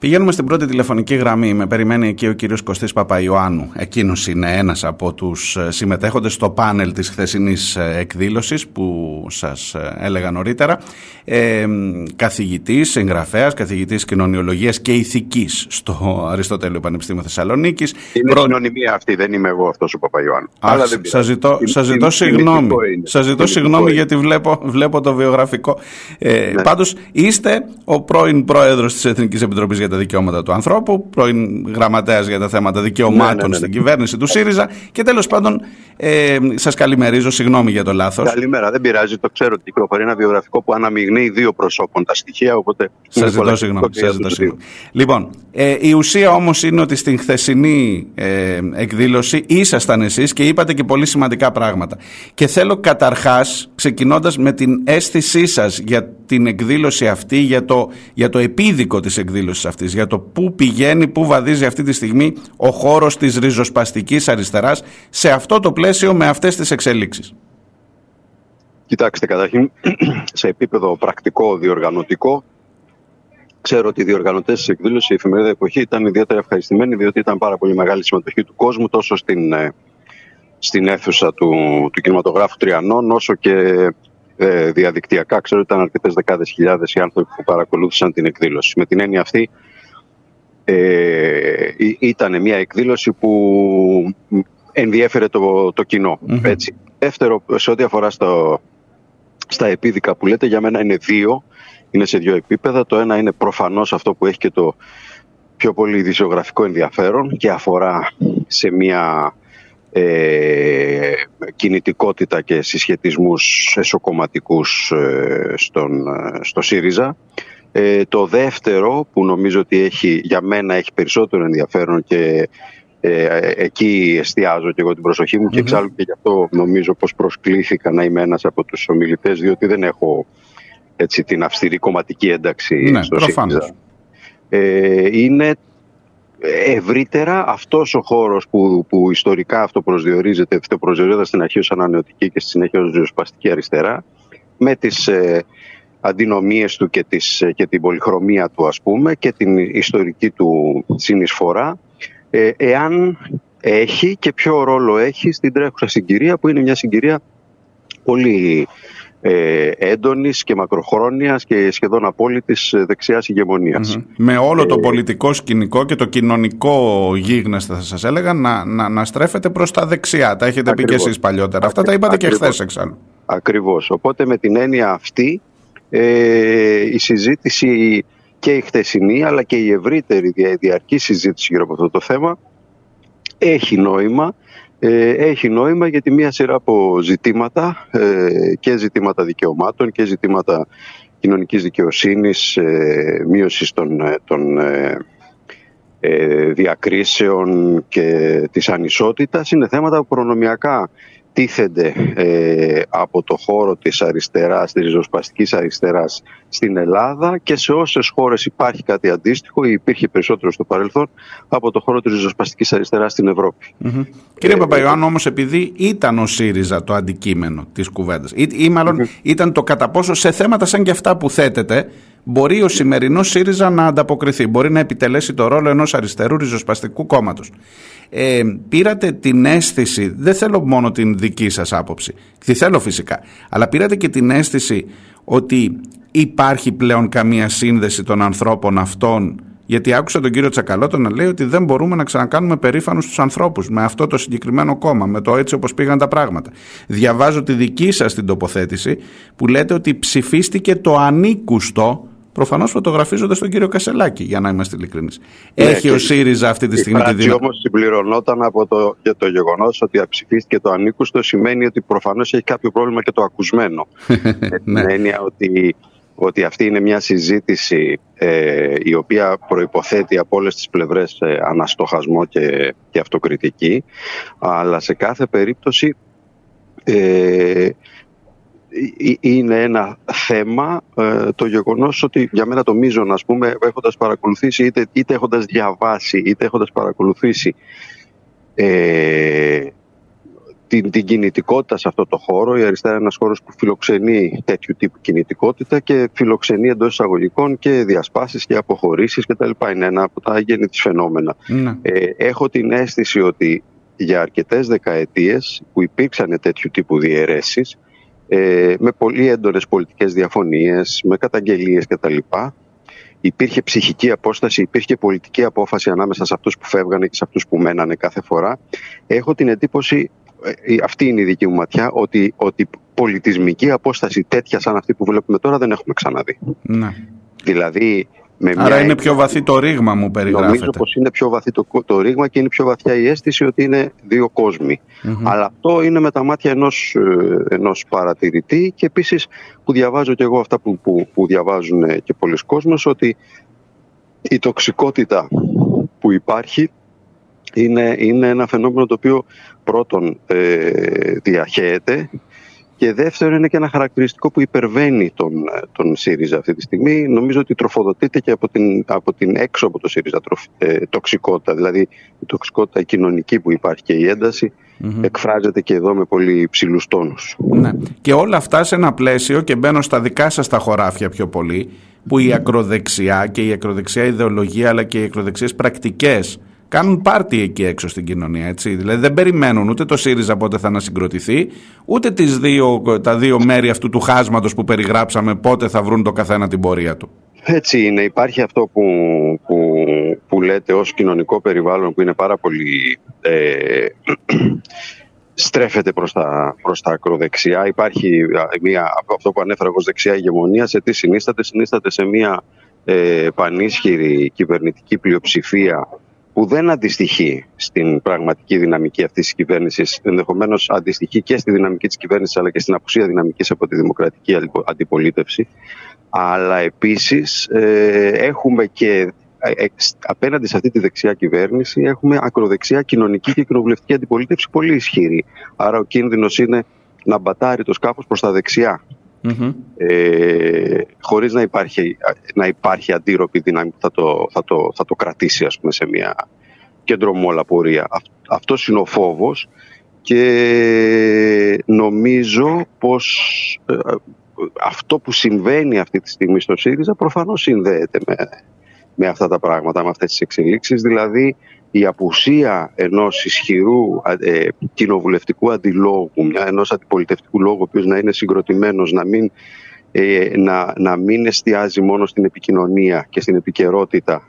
Πηγαίνουμε στην πρώτη τηλεφωνική γραμμή. Με περιμένει εκεί ο κύριος Κωστής Παπαϊωάννου. Εκείνος είναι ένας από τους ε, συμμετέχοντες στο πάνελ της χθεσινής ε, εκδήλωσης που σας ε, έλεγα νωρίτερα. Ε, καθηγητής, εγγραφέας, καθηγητής κοινωνιολογίας και ηθικής στο Αριστοτέλειο Πανεπιστήμιο Θεσσαλονίκης. Είναι Προ... συνωνυμία αυτή, δεν είμαι εγώ αυτός ο Παπαϊωάννου. Αλλά δεν σας ζητώ, σας ζητώ συγγνώμη. Σας ζητώ συγγνώμη γιατί βλέπω, βλέπω το βιογραφικό. Ε, ναι. Πάντως είστε ο πρώην πρόεδρος της Εθνικής Επιτροπής για τα δικαιώματα του ανθρώπου, πρώην γραμματέας για τα θέματα δικαιωμάτων ναι, ναι, ναι, στην κυβέρνηση του ΣΥΡΙΖΑ και τέλος πάντων ε, σας καλημερίζω, συγγνώμη για το λάθος. Καλημέρα, δεν πειράζει, το ξέρω ότι κυκλοφορεί ένα βιογραφικό που αναμειγνύει δύο προσώπων τα στοιχεία. Οπότε. Σας ζητώ συγγνώμη. συγγνώμη. Λοιπόν, ε, η ουσία όμως είναι ότι στην χθεσινή ε, εκδήλωση ήσασταν εσείς και είπατε και πολύ σημαντικά πράγματα. Και θέλω καταρχάς, ξεκινώντας με την αίσθησή σας για την εκδήλωση αυτή, για το, για το επίδικο της εκδήλωσης αυτή για το πού πηγαίνει, πού βαδίζει αυτή τη στιγμή ο χώρος της ριζοσπαστικής αριστεράς σε αυτό το πλαίσιο με αυτές τις εξελίξεις. Κοιτάξτε, καταρχήν σε επίπεδο πρακτικό, διοργανωτικό, ξέρω ότι οι διοργανωτές της εκδήλωσης, η εφημερίδα εποχή, ήταν ιδιαίτερα ευχαριστημένοι, διότι ήταν πάρα πολύ μεγάλη συμμετοχή του κόσμου, τόσο στην, ε, στην αίθουσα του, του κινηματογράφου Τριανών, όσο και ε, διαδικτυακά. Ξέρω ότι ήταν αρκετές δεκάδες χιλιάδες οι άνθρωποι που παρακολούθησαν την εκδήλωση. Με την έννοια αυτή, ε, ήταν μια εκδήλωση που ενδιέφερε το, το κοινο Έτσι. Δεύτερο, σε ό,τι αφορά στο, στα επίδικα που λέτε, για μένα είναι δύο. Είναι σε δύο επίπεδα. Το ένα είναι προφανώς αυτό που έχει και το πιο πολύ δισιογραφικό ενδιαφέρον και αφορά σε μια ε, κινητικότητα και συσχετισμούς εσωκομματικούς ε, στον, ε, στο ΣΥΡΙΖΑ. Ε, το δεύτερο που νομίζω ότι έχει, για μένα έχει περισσότερο ενδιαφέρον και ε, εκεί εστιάζω και εγώ την προσοχή μου και εξάλλου και γι' αυτό νομίζω πως προσκλήθηκα να είμαι ένας από τους ομιλητές διότι δεν έχω έτσι, την αυστηρή κομματική ένταξη ναι, στο ΣΥΡΙΖΑ. Ε, είναι ευρύτερα αυτός ο χώρος που, που ιστορικά αυτό προσδιορίζεται, αυτό προσδιορίζεται στην αρχή ως ανανεωτική και στη συνέχεια ως ριζοσπαστική αριστερά με τις ε, αντινομίες του και, τις, και την πολυχρωμία του ας πούμε και την ιστορική του συνεισφορά ε, εάν έχει και ποιο ρόλο έχει στην τρέχουσα συγκυρία που είναι μια συγκυρία πολύ ε, έντονης και μακροχρόνιας και σχεδόν απόλυτης δεξιάς Με όλο το ε, πολιτικό σκηνικό και το κοινωνικό γίγνεσθε θα σας έλεγα να, να, να στρέφεται προς τα δεξιά. Τα έχετε πει και εσείς παλιότερα. Αυτά τα είπατε και χθες εξάλλου. Ακριβώς. Οπότε με την έννοια αυτή ε, η συζήτηση και η χθεσινή αλλά και η ευρύτερη διαρκή συζήτηση γύρω από αυτό το θέμα έχει νόημα ε, έχει νόημα γιατί μία σειρά από ζητήματα ε, και ζητήματα δικαιωμάτων και ζητήματα κοινωνικής δικαιοσύνης, ε, μείωσης των, των διακρίσεων και της ανισότητας είναι θέματα προνομιακά τίθενται ε, από το χώρο της αριστεράς, της ριζοσπαστικής αριστεράς στην Ελλάδα και σε όσες χώρες υπάρχει κάτι αντίστοιχο ή υπήρχε περισσότερο στο παρελθόν από το χώρο της ριζοσπαστικής αριστεράς στην Ευρώπη. Mm-hmm. Κύριε Παπαϊωάννου όμως επειδή ήταν ο ΣΥΡΙΖΑ το αντικείμενο της κουβέντας ή, ή μαλλον ήταν το κατά πόσο σε θέματα σαν και αυτά που θέτεται μπορεί ο σημερινός ΣΥΡΙΖΑ να ανταποκριθεί, μπορεί να επιτελέσει το ρόλο ενός αριστερού ριζοσπαστικού κόμματος ε, πήρατε την αίσθηση, δεν θέλω μόνο την δική σας άποψη, τη θέλω φυσικά, αλλά πήρατε και την αίσθηση ότι υπάρχει πλέον καμία σύνδεση των ανθρώπων αυτών; Γιατί άκουσα τον κύριο Τσακαλώτο να λέει ότι δεν μπορούμε να ξανακάνουμε περήφανους τους ανθρώπους με αυτό το συγκεκριμένο κόμμα, με το έτσι όπως πήγαν τα πράγματα. Διαβάζω τη δική σας την τοποθέτηση που λέτε ότι ψηφίστηκε το ανήκουστο προφανώς φωτογραφίζοντας τον κύριο Κασελάκη, για να είμαστε ειλικρινείς. Ναι, Έχει ο ΣΥΡΙΖΑ αυτή τη στιγμή τη δύναμη. όμως συμπληρωνόταν από το, για το γεγονός ότι ψηφίστηκε το ανήκουστο σημαίνει ότι προφανώς έχει κάποιο πρόβλημα και το ακουσμένο. ναι. Με έννοια ότι, ότι αυτή είναι μια συζήτηση ε, η οποία προϋποθέτει από όλες τις πλευρές ε, αναστοχασμό και, και αυτοκριτική αλλά σε κάθε περίπτωση ε, είναι ένα θέμα ε, το γεγονός ότι για μένα το μείζον ας πούμε έχοντας παρακολουθήσει είτε, είτε έχοντας διαβάσει είτε έχοντας παρακολουθήσει ε, την, την κινητικότητα σε αυτό το χώρο. Η αριστερά είναι ένας χώρος που φιλοξενεί τέτοιου τύπου κινητικότητα και φιλοξενεί εντός εισαγωγικών και διασπάσεις και αποχωρήσεις κτλ. Είναι ένα από τα άγγενη της φαινόμενα. Ναι. Ε, έχω την αίσθηση ότι για αρκετές δεκαετίες που υπήρξαν τέτοιου τύπου διαιρέσεις ε, με πολύ έντονες πολιτικές διαφωνίες, με καταγγελίες κτλ. Υπήρχε ψυχική απόσταση, υπήρχε πολιτική απόφαση ανάμεσα σε αυτούς που φεύγανε και σε αυτούς που μένανε κάθε φορά. Έχω την εντύπωση, ε, αυτή είναι η δική μου ματιά, ότι, ότι πολιτισμική απόσταση τέτοια σαν αυτή που βλέπουμε τώρα δεν έχουμε ξαναδεί. Ναι. Δηλαδή με Άρα είναι πιο βαθύ το ρήγμα μου περιγράφεται. Νομίζω πως είναι πιο βαθύ το, το ρήγμα και είναι πιο βαθιά η αίσθηση ότι είναι δύο Αλλά αυτό είναι με τα μάτια ενός, ε, ενός παρατηρητή και επίσης που διαβάζω και εγώ αυτά που, που, που διαβάζουν και πολλοί κόσμος ότι η τοξικότητα που υπάρχει είναι, είναι ένα φαινόμενο το οποίο πρώτον ε, διαχέεται και δεύτερο είναι και ένα χαρακτηριστικό που υπερβαίνει τον, τον ΣΥΡΙΖΑ αυτή τη στιγμή. Νομίζω ότι τροφοδοτείται και από την, από την έξω από το ΣΥΡΙΖΑ ε, τοξικότητα. Δηλαδή η τοξικότητα η κοινωνική που υπάρχει και η ένταση εκφράζεται και εδώ με πολύ υψηλούς τόνους. Ναι. Και όλα αυτά σε ένα πλαίσιο και μπαίνω στα δικά σας τα χωράφια πιο πολύ που η ακροδεξιά και η ακροδεξιά ιδεολογία αλλά και οι ακροδεξιές πρακτικές κάνουν πάρτι εκεί έξω στην κοινωνία. Έτσι. Δηλαδή δεν περιμένουν ούτε το ΣΥΡΙΖΑ πότε θα ανασυγκροτηθεί, ούτε τις δύο, τα δύο μέρη αυτού του χάσματος που περιγράψαμε πότε θα βρουν το καθένα την πορεία του. Έτσι είναι. Υπάρχει αυτό που, που, που λέτε ως κοινωνικό περιβάλλον που είναι πάρα πολύ... Ε, στρέφεται προς τα, προς τα ακροδεξιά. Υπάρχει μια, αυτό που ανέφερα εγώ ως δεξιά ηγεμονία. Σε τι συνίσταται. Συνίσταται σε μια ε, πανίσχυρη κυβερνητική πλειοψηφία που δεν αντιστοιχεί στην πραγματική δυναμική αυτής της κυβέρνησης, ενδεχομένως αντιστοιχεί και στη δυναμική της κυβέρνησης, αλλά και στην απουσία δυναμικής από τη δημοκρατική αντιπολίτευση. Αλλά επίσης ε, έχουμε και ε, ε, απέναντι σε αυτή τη δεξιά κυβέρνηση έχουμε ακροδεξιά κοινωνική και κοινοβουλευτική αντιπολίτευση πολύ ισχυρή. Άρα ο κίνδυνος είναι να μπατάρει το σκάφος προς τα δεξιά mm Ε, χωρίς να υπάρχει, να υπάρχει αντίρροπη δύναμη που θα το, θα το, θα το κρατήσει ας πούμε, σε μια κεντρομόλα πορεία. αυτός είναι ο φόβος και νομίζω πως ε, αυτό που συμβαίνει αυτή τη στιγμή στο ΣΥΡΙΖΑ προφανώς συνδέεται με, με αυτά τα πράγματα, με αυτές τις εξελίξεις. Δηλαδή η απουσία ενός ισχυρού ε, κοινοβουλευτικού αντιλόγου, μια, ενός αντιπολιτευτικού λόγου, ο οποίος να είναι συγκροτημένος, να μην, ε, να, να μην εστιάζει μόνο στην επικοινωνία και στην επικαιρότητα,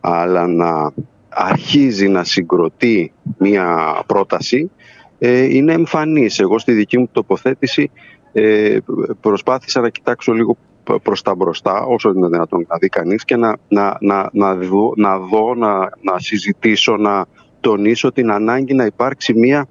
αλλά να αρχίζει να συγκροτεί μια πρόταση, ε, είναι εμφανής. Εγώ στη δική μου τοποθέτηση ε, προσπάθησα να κοιτάξω λίγο Προς τα μπροστά όσο είναι δυνατόν να δει κανείς και να, να, να, να, δω, να δω, να, να συζητήσω, να τονίσω την ανάγκη να υπάρξει μια,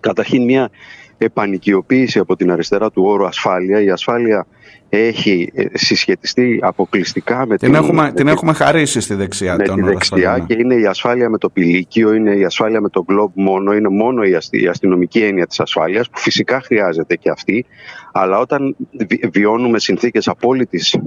καταρχήν μια επανοικιοποίηση από την αριστερά του όρου ασφάλεια. Η ασφάλεια έχει ε, συσχετιστεί αποκλειστικά με την. Την έχουμε, την έχουμε χαρίσει στη δεξιά. Με τη δεξιά και είναι η ασφάλεια με το πηλίκιο, είναι η ασφάλεια με το γκλόμπ μόνο, είναι μόνο η, η αστυνομική έννοια της ασφάλειας, που φυσικά χρειάζεται και αυτή. Αλλά όταν βιώνουμε συνθήκες απόλυτης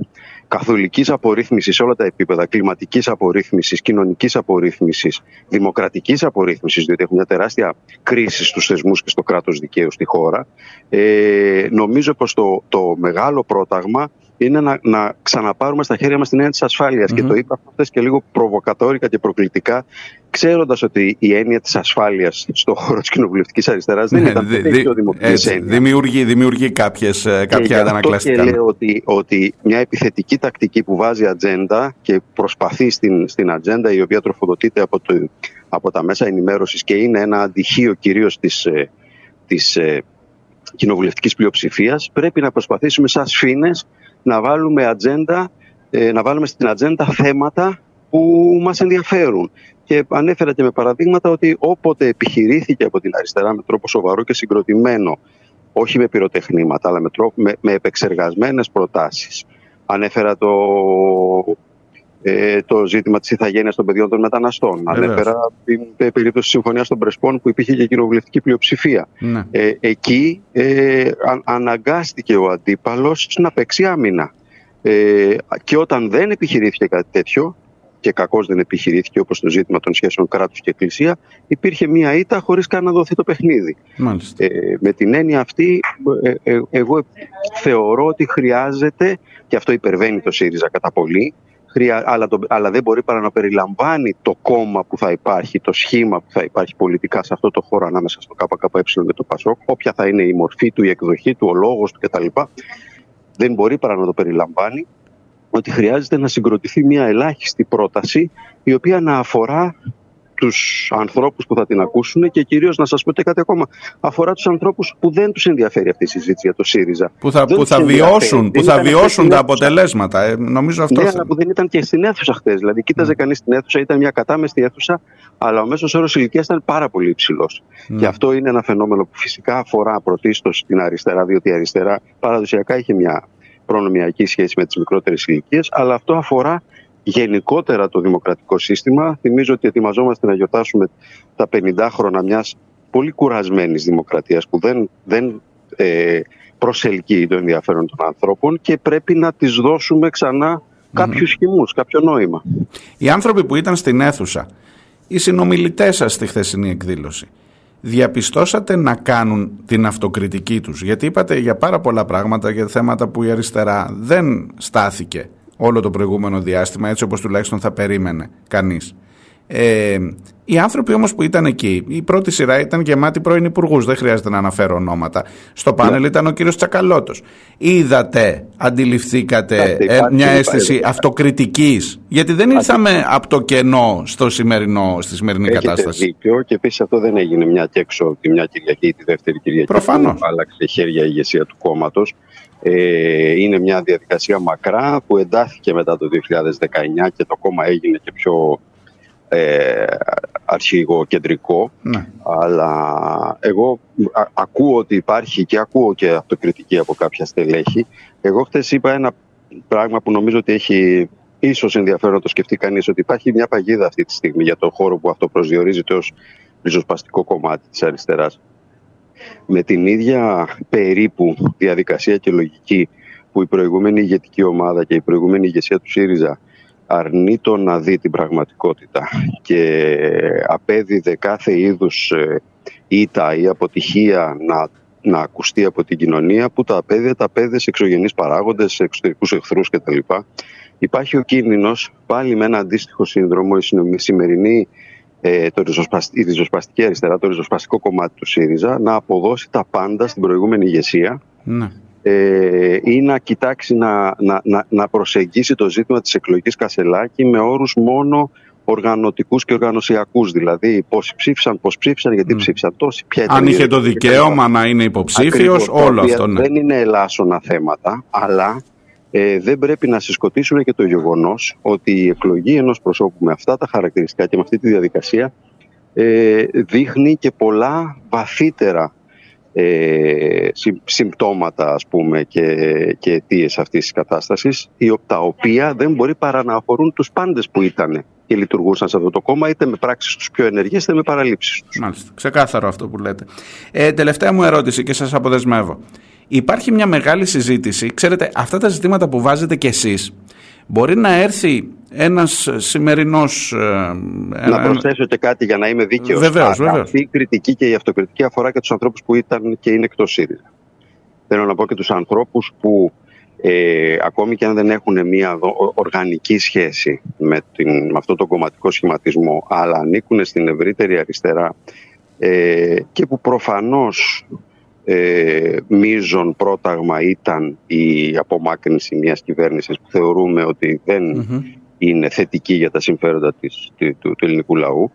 καθολικής απορρίθμισης σε όλα τα επίπεδα, κλιματικής απορρίθμισης, κοινωνικής απορρίθμισης, δημοκρατικής απορρίθμισης, διότι έχουμε μια τεράστια κρίση στους θεσμούς και στο κράτος δικαίου στη χώρα, ε, νομίζω πως το, το μεγάλο πρόταγμα είναι να, να ξαναπάρουμε στα χέρια μας την έννοια της ασφαλεια Και το είπα χθες και λίγο προβοκατόρικα και προκλητικά, ξέροντας ότι η έννοια της ασφάλειας στον χώρο της κοινοβουλευτικής αριστεράς δεν ναι, ήταν δι, πιο δημοκρατικής έννοιας. Δημιουργεί, δημιουργεί κάποιες, ε, κάποια αντανακλαστικά. Και λέω ότι, ότι μια επιθετική τακτική που βάζει ατζέντα και προσπαθεί στην, στην ατζέντα η οποία τροφοδοτείται από, το, από τα μέσα ενημέρωσης και είναι ένα αντιχείο κυρίως της της, ε, ε, κοινοβουλευτικής πλειοψηφίας πρέπει να προσπαθήσουμε σαν σφήνες να βάλουμε, ατζέντα, ε, να βάλουμε στην ατζέντα θέματα που μας ενδιαφέρουν. Και ανέφερα και με παραδείγματα ότι όποτε επιχειρήθηκε από την αριστερά με τρόπο σοβαρό και συγκροτημένο, όχι με πυροτεχνήματα, αλλά με, τρόπο, με, με επεξεργασμένες προτάσεις. Ανέφερα το ε, το ζήτημα της ηθαγένειας των παιδιών των μεταναστών. Ανέφερα την περίπτωση της Συμφωνίας των Πρεσπών που υπήρχε και κοινοβουλευτική πλειοψηφία. Ναι. Ε, εκεί ε, αναγκάστηκε ο αντίπαλος να παίξει άμυνα. Ε, και όταν δεν επιχειρήθηκε κάτι τέτοιο, και κακώς δεν επιχειρήθηκε όπως το ζήτημα των σχέσεων κράτους και εκκλησία, υπήρχε μία ήττα χωρίς καν να δοθεί το παιχνίδι. Ε, με την έννοια αυτή, ε, ε, εγώ θεωρώ ότι χρειάζεται, και αυτό υπερβαίνει το ΣΥΡΙΖΑ κατά πολύ, αλλά, το, αλλά δεν μπορεί παρά να περιλαμβάνει το κόμμα που θα υπάρχει, το σχήμα που θα υπάρχει πολιτικά σε αυτό το χώρο ανάμεσα στο ΚΚΕ και το ΠΑΣΟΚ, όποια θα είναι η μορφή του, η εκδοχή του, ο λόγος του κτλ. Δεν μπορεί παρά να το περιλαμβάνει ότι χρειάζεται να συγκροτηθεί μια ελάχιστη πρόταση η οποία να αφορά τους ανθρώπους που θα την ακούσουν και κυρίως να σας πω και κάτι ακόμα. Αφορά τους ανθρώπους που δεν τους ενδιαφέρει αυτή η συζήτηση για το ΣΥΡΙΖΑ. Που θα, που θα βιώσουν, που θα βιώσουν τα αποτελέσματα. Ε, νομίζω αυτό. Ναι, αλλά που δεν ήταν και στην αίθουσα χθες. Δηλαδή, κοίταζε mm. κανείς την αίθουσα, ήταν μια κατάμεστη αίθουσα, αλλά ο μέσος όρος ηλικίας ήταν πάρα πολύ υψηλός. Mm. Και αυτό είναι ένα φαινόμενο που φυσικά αφορά πρωτίστως την αριστερά, διότι η αριστερά παραδοσιακά είχε μια προνομιακή σχέση με τις μικρότερες ηλικίες, αλλά αυτό αφορά γενικότερα το δημοκρατικό σύστημα. Θυμίζω ότι ετοιμαζόμαστε να γιορτάσουμε τα 50 χρόνια μιας πολύ κουρασμένης δημοκρατίας που δεν, δεν ε, προσελκύει το ενδιαφέρον των ανθρώπων και πρέπει να τις δώσουμε ξανά κάποιους χυμούς, κάποιο νόημα. Οι άνθρωποι που ήταν στην αίθουσα, οι συνομιλητές σας στη χθεσινή εκδήλωση, διαπιστώσατε να κάνουν την αυτοκριτική τους; Γιατί είπατε για πάρα πολλά πράγματα, για θέματα που η αριστερά δεν στάθηκε όλο το προηγούμενο διάστημα, έτσι όπως τουλάχιστον θα περίμενε κανείς. Ε, οι άνθρωποι όμως που ήταν εκεί, η πρώτη σειρά ήταν γεμάτη πρώην υπουργούς, δεν χρειάζεται να αναφέρω ονόματα. Στο πάνελ ήταν ο κύριος Τσακαλώτος. Είδατε, αντιληφθήκατε ε, μια αίσθηση αυτοκριτικής, γιατί δεν ήρθαμε από το κενό στο σημερινό, στη σημερινή Έχετε κατάσταση. Δίκιο και επίσης αυτό δεν έγινε μια και έξω τη μια Κυριακή ή τη δεύτερη Κυριακή. Προφανώς. Άλλαξε χέρια η ηγεσία του κόμματος. Ε, είναι μια διαδικασία μακρά που εντάθηκε μετά το 2019 και το κόμμα έγινε και πιο ε, αρχηγοκεντρικό. Ναι. Αλλά εγώ ακούω ότι υπάρχει και ακούω και αυτοκριτική από κάποια στελέχη. Εγώ χθες είπα ένα πράγμα που νομίζω ότι έχει ίσως ενδιαφέρον να το σκεφτεί κανείς, ότι υπάρχει μια παγίδα αυτή τη στιγμή για τον χώρο που αυτό προσδιορίζεται ως ριζοσπαστικό κομμάτι της αριστεράς με την ίδια περίπου διαδικασία και λογική που η προηγούμενη ηγετική ομάδα και η προηγούμενη ηγεσία του ΣΥΡΙΖΑ αρνείτο να δει την πραγματικότητα και απέδιδε κάθε είδους ε, ήττα ή αποτυχία να, να ακουστεί από την κοινωνία που τα απέδιδε, τα απέδιδε σε εξωγενείς παράγοντες, σε εξωτερικούς εχθρούς κτλ. Υπάρχει ο κίνδυνος πάλι με ένα αντίστοιχο σύνδρομο η σημερινή ε, το η ριζοσπαστική αριστερά, το ριζοσπαστικό κομμάτι του ΣΥΡΙΖΑ να αποδώσει τα πάντα στην προηγούμενη ηγεσία ναι. ε, ή να κοιτάξει να, να, να, να προσεγγίσει το ζήτημα της εκλογικής Κασελάκη με όρους μόνο οργανωτικούς και οργανωσιακούς δηλαδή πόσοι ψήφισαν, πώς ψήφισαν, γιατί mm. ψήφισαν τόσοι ποια Αν είχε το δικαίωμα να είναι υποψήφιος όλο αυτό ναι. δεν είναι ελάσσονα θέματα αλλά ε, δεν πρέπει να συσκοτήσουμε και το γεγονός ότι η εκλογή ενός προσώπου με αυτά τα χαρακτηριστικά και με αυτή τη διαδικασία ε, δείχνει και πολλά βαθύτερα ε, συμπτώματα ας πούμε και, και αιτίες αυτής της κατάστασης τα οποία δεν μπορεί παρά να αφορούν τους πάντες που ήταν και λειτουργούσαν σε αυτό το κόμμα είτε με πράξεις τους πιο ενεργές είτε με παραλήψεις τους. Μάλιστα, ξεκάθαρο αυτό που λέτε. Ε, τελευταία μου ερώτηση και σας αποδεσμεύω. Υπάρχει μια μεγάλη συζήτηση. Ξέρετε, αυτά τα ζητήματα που βάζετε κι εσείς μπορεί να έρθει ένας σημερινός... Ε, να προσθέσω και κάτι για να είμαι δίκαιος. Βεβαίως, βεβαίως. Αυτή η κριτική και η αυτοκριτική αφορά και τους ανθρώπους που ήταν και είναι εκτός ΣΥΡΙΖΑ. Θέλω να πω και τους ανθρώπους που ε, ακόμη και αν δεν έχουν μια οργανική σχέση με, την, με αυτό το κομματικό σχηματισμό αλλά ανήκουν στην ευρύτερη αριστερά ε, και που προφανώς ε, μείζον πρόταγμα ήταν η απομάκρυνση μιας κυβέρνησης που θεωρούμε ότι δεν είναι θετική για τα συμφέροντα της, του, του, ελληνικού λαού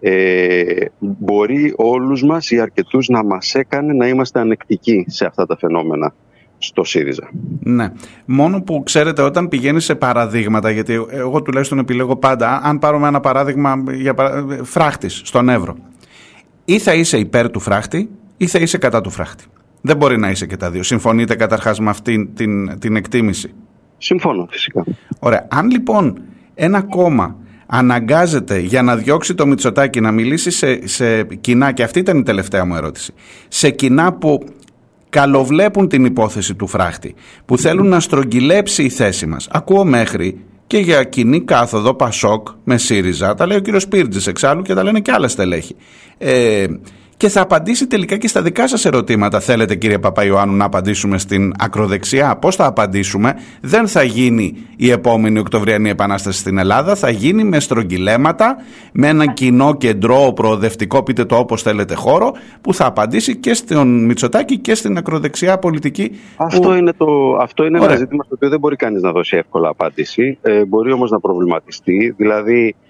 ε, μπορεί όλους μας ή αρκετούς να μας έκανε να είμαστε ανεκτικοί σε αυτά τα φαινόμενα στο ΣΥΡΙΖΑ. Ναι. Μόνο που ξέρετε όταν πηγαίνει σε παραδείγματα, γιατί εγώ τουλάχιστον επιλέγω πάντα, αν πάρουμε ένα παράδειγμα για φράχτης στον Εύρο. Ή θα είσαι υπέρ του φράχτη ή θα είσαι κατά του φράχτη. Δεν μπορεί να είσαι και τα δύο. Συμφωνείτε καταρχάς με αυτή την, την εκτίμηση; Συμφωνώ φυσικά. Ωραία. Αν λοιπόν ένα κόμμα αναγκάζεται για να διώξει το Μητσοτάκι να μιλήσει σε, σε κοινά, και αυτή ήταν η τελευταία μου ερώτηση, σε κοινά που καλοβλέπουν την υπόθεση του φράχτη, που θέλουν να στρογγυλέψει η θέση μας. Ακούω μέχρι και για κοινή κάθοδο Πασόκ με ΣΥΡΙΖΑ. Τα λέει ο κύριος Πίρτζη εξάλλου και τα λένε και άλλα στελέχη. Ε, και θα απαντήσει τελικά και στα δικά σας ερωτήματα. Θέλετε κύριε Παπαϊωάννου να απαντήσουμε στην ακροδεξιά. Πώς θα απαντήσουμε; Δεν θα γίνει η επόμενη Οκτωβριανή Επανάσταση στην Ελλάδα. Θα γίνει με στρογγυλέματα, με ένα κοινό κεντρό προοδευτικό, πείτε το όπως θέλετε χώρο, που θα απαντήσει και στον Μητσοτάκη και στην ακροδεξιά πολιτική. Αυτό είναι, το, αυτό είναι ένα ζήτημα στο οποίο δεν μπορεί κανείς να δώσει εύκολα απάντηση. Ε, μπορεί όμως να προβληματιστεί. Δηλαδή ε,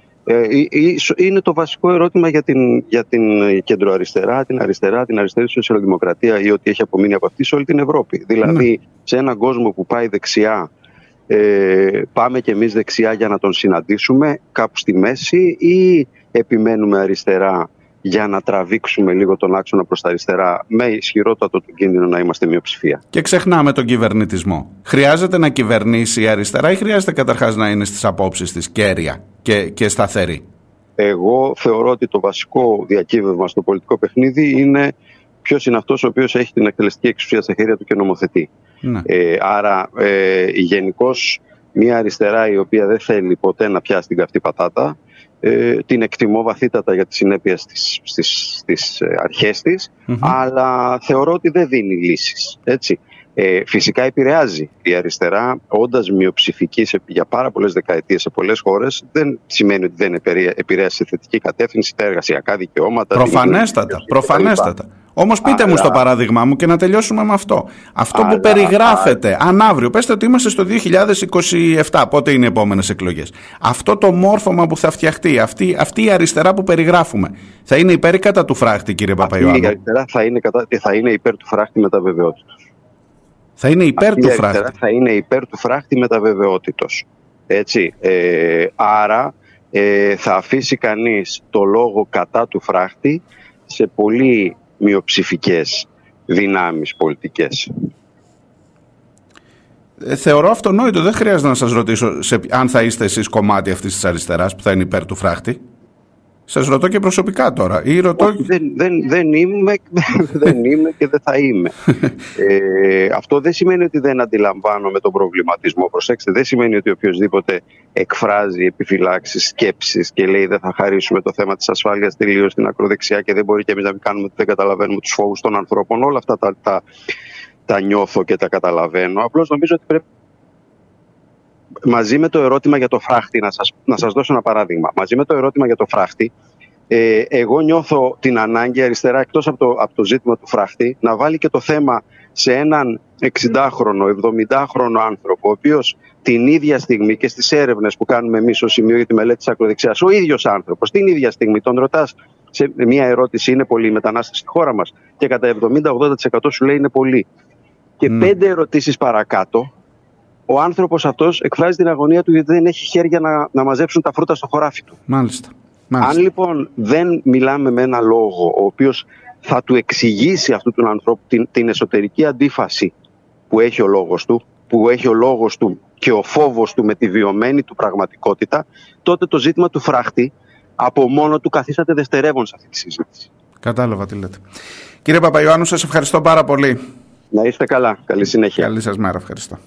είναι το βασικό ερώτημα για την, για την κεντροαριστερά, την αριστερά, την αριστερή σοσιαλδημοκρατία ή ό,τι έχει απομείνει από αυτή σε όλη την Ευρώπη. Δηλαδή, ναι. σε έναν κόσμο που πάει δεξιά, ε, πάμε κι εμείς δεξιά για να τον συναντήσουμε κάπου στη μέση ή επιμένουμε αριστερά για να τραβήξουμε λίγο τον άξονα προς τα αριστερά με ισχυρότατο του κίνδυνο να είμαστε μειοψηφία. Και ξεχνάμε τον κυβερνητισμό. Χρειάζεται να κυβερνήσει η αριστερά ή χρειάζεται καταρχάς να είναι στις απόψεις της κέρια και, και σταθερή; Εγώ θεωρώ ότι το βασικό διακύβευμα στο πολιτικό παιχνίδι είναι ποιος είναι αυτός ο οποίος έχει την εκτελεστική εξουσία στα χέρια του και νομοθετεί. Ναι. Ε, άρα, ε, γενικώς, μια αριστερά η οποία δεν θέλει ποτέ να πιάσει την καυτή πατάτα, ε, την εκτιμώ βαθύτατα για τις συνέπειες στις, στις, στις ε, αρχές της, αλλά θεωρώ ότι δεν δίνει λύσεις. Έτσι. Ε, φυσικά επηρεάζει η αριστερά, όντας μειοψηφική για πάρα πολλές δεκαετίες σε πολλές χώρες, δεν σημαίνει ότι δεν επηρέασε σε θετική κατεύθυνση τα εργασιακά δικαιώματα. Προφανέστατα. Προφανέστατα. Όμως πείτε μου στο παράδειγμά μου και να τελειώσουμε με αυτό. Αυτό που περιγράφεται, αν αύριο, πέστε ότι είμαστε στο 2027, πότε είναι οι επόμενες εκλογές. Αυτό το μόρφωμα που θα φτιαχτεί, αυτή, αυτή η αριστερά που περιγράφουμε, θα είναι υπέρ ή κατά του φράχτη, κύριε Παπαϊωάννου. Η αριστερά θα είναι, κατά, θα είναι υπέρ του φράχτη με τα βεβαιότητα. Θα είναι υπέρ του φράχτη. Θα είναι υπέρ του φράχτη με τα βεβαιότητος. Έτσι. Ε, άρα ε, θα αφήσει κανείς το λόγο κατά του φράχτη σε πολύ μειοψηφικές δυνάμεις πολιτικές. Ε, θεωρώ αυτονόητο, δεν χρειάζεται να σας ρωτήσω σε, αν θα είστε εσείς κομμάτι αυτής της αριστεράς που θα είναι υπέρ του φράχτη. Σας ρωτώ και προσωπικά τώρα. Ή ρωτώ... δεν, δεν, δεν, είμαι, δεν είμαι και δεν θα είμαι. ε, αυτό δεν σημαίνει ότι δεν αντιλαμβάνομαι τον προβληματισμό. Προσέξτε, δεν σημαίνει ότι οποιοδήποτε εκφράζει επιφυλάξεις, σκέψεις και λέει δεν θα χαρίσουμε το θέμα της ασφάλειας τελείως στην ακροδεξιά και δεν μπορεί και εμείς να μην κάνουμε ότι δεν καταλαβαίνουμε τους φόβους των ανθρώπων. Όλα αυτά τα, τα, τα νιώθω και τα καταλαβαίνω. Απλώς νομίζω ότι πρέπει μαζί με το ερώτημα για το φράχτη, να σας, να σας δώσω ένα παράδειγμα. Μαζί με το ερώτημα για το φράχτη, ε, εγώ νιώθω την ανάγκη αριστερά, εκτός από το, από το ζήτημα του φράχτη, να βάλει και το θέμα σε έναν 60χρονο, 70χρονο άνθρωπο, ο οποίος την ίδια στιγμή και στις έρευνες που κάνουμε εμείς ως σημείο για τη μελέτη της ακροδεξιάς, ο ίδιος άνθρωπος, την ίδια στιγμή τον ρωτάς σε μια ερώτηση, είναι πολύ μετανάστε στη χώρα μας, και κατά 70-80% σου λέει είναι πολύ. Και mm. πέντε ερωτήσεις παρακάτω, ο άνθρωπος αυτός εκφράζει την αγωνία του γιατί δεν έχει χέρια να, να μαζέψουν τα φρούτα στο χωράφι του. Μάλιστα. Μάλιστα. Αν λοιπόν δεν μιλάμε με ένα λόγο ο οποίος θα του εξηγήσει αυτού του ανθρώπου την, την εσωτερική αντίφαση που έχει ο λόγος του, που έχει ο λόγος του και ο φόβος του με τη βιωμένη του πραγματικότητα, τότε το ζήτημα του φράχτη από μόνο του καθίσατε δευτερεύον σε αυτή τη συζήτηση. Κατάλαβα τι λέτε. Κύριε Παπαϊωάννου, σας ευχαριστώ πάρα πολύ. Να είστε καλά. Καλή συνέχεια. Καλή σας μέρα. Ευχαριστώ.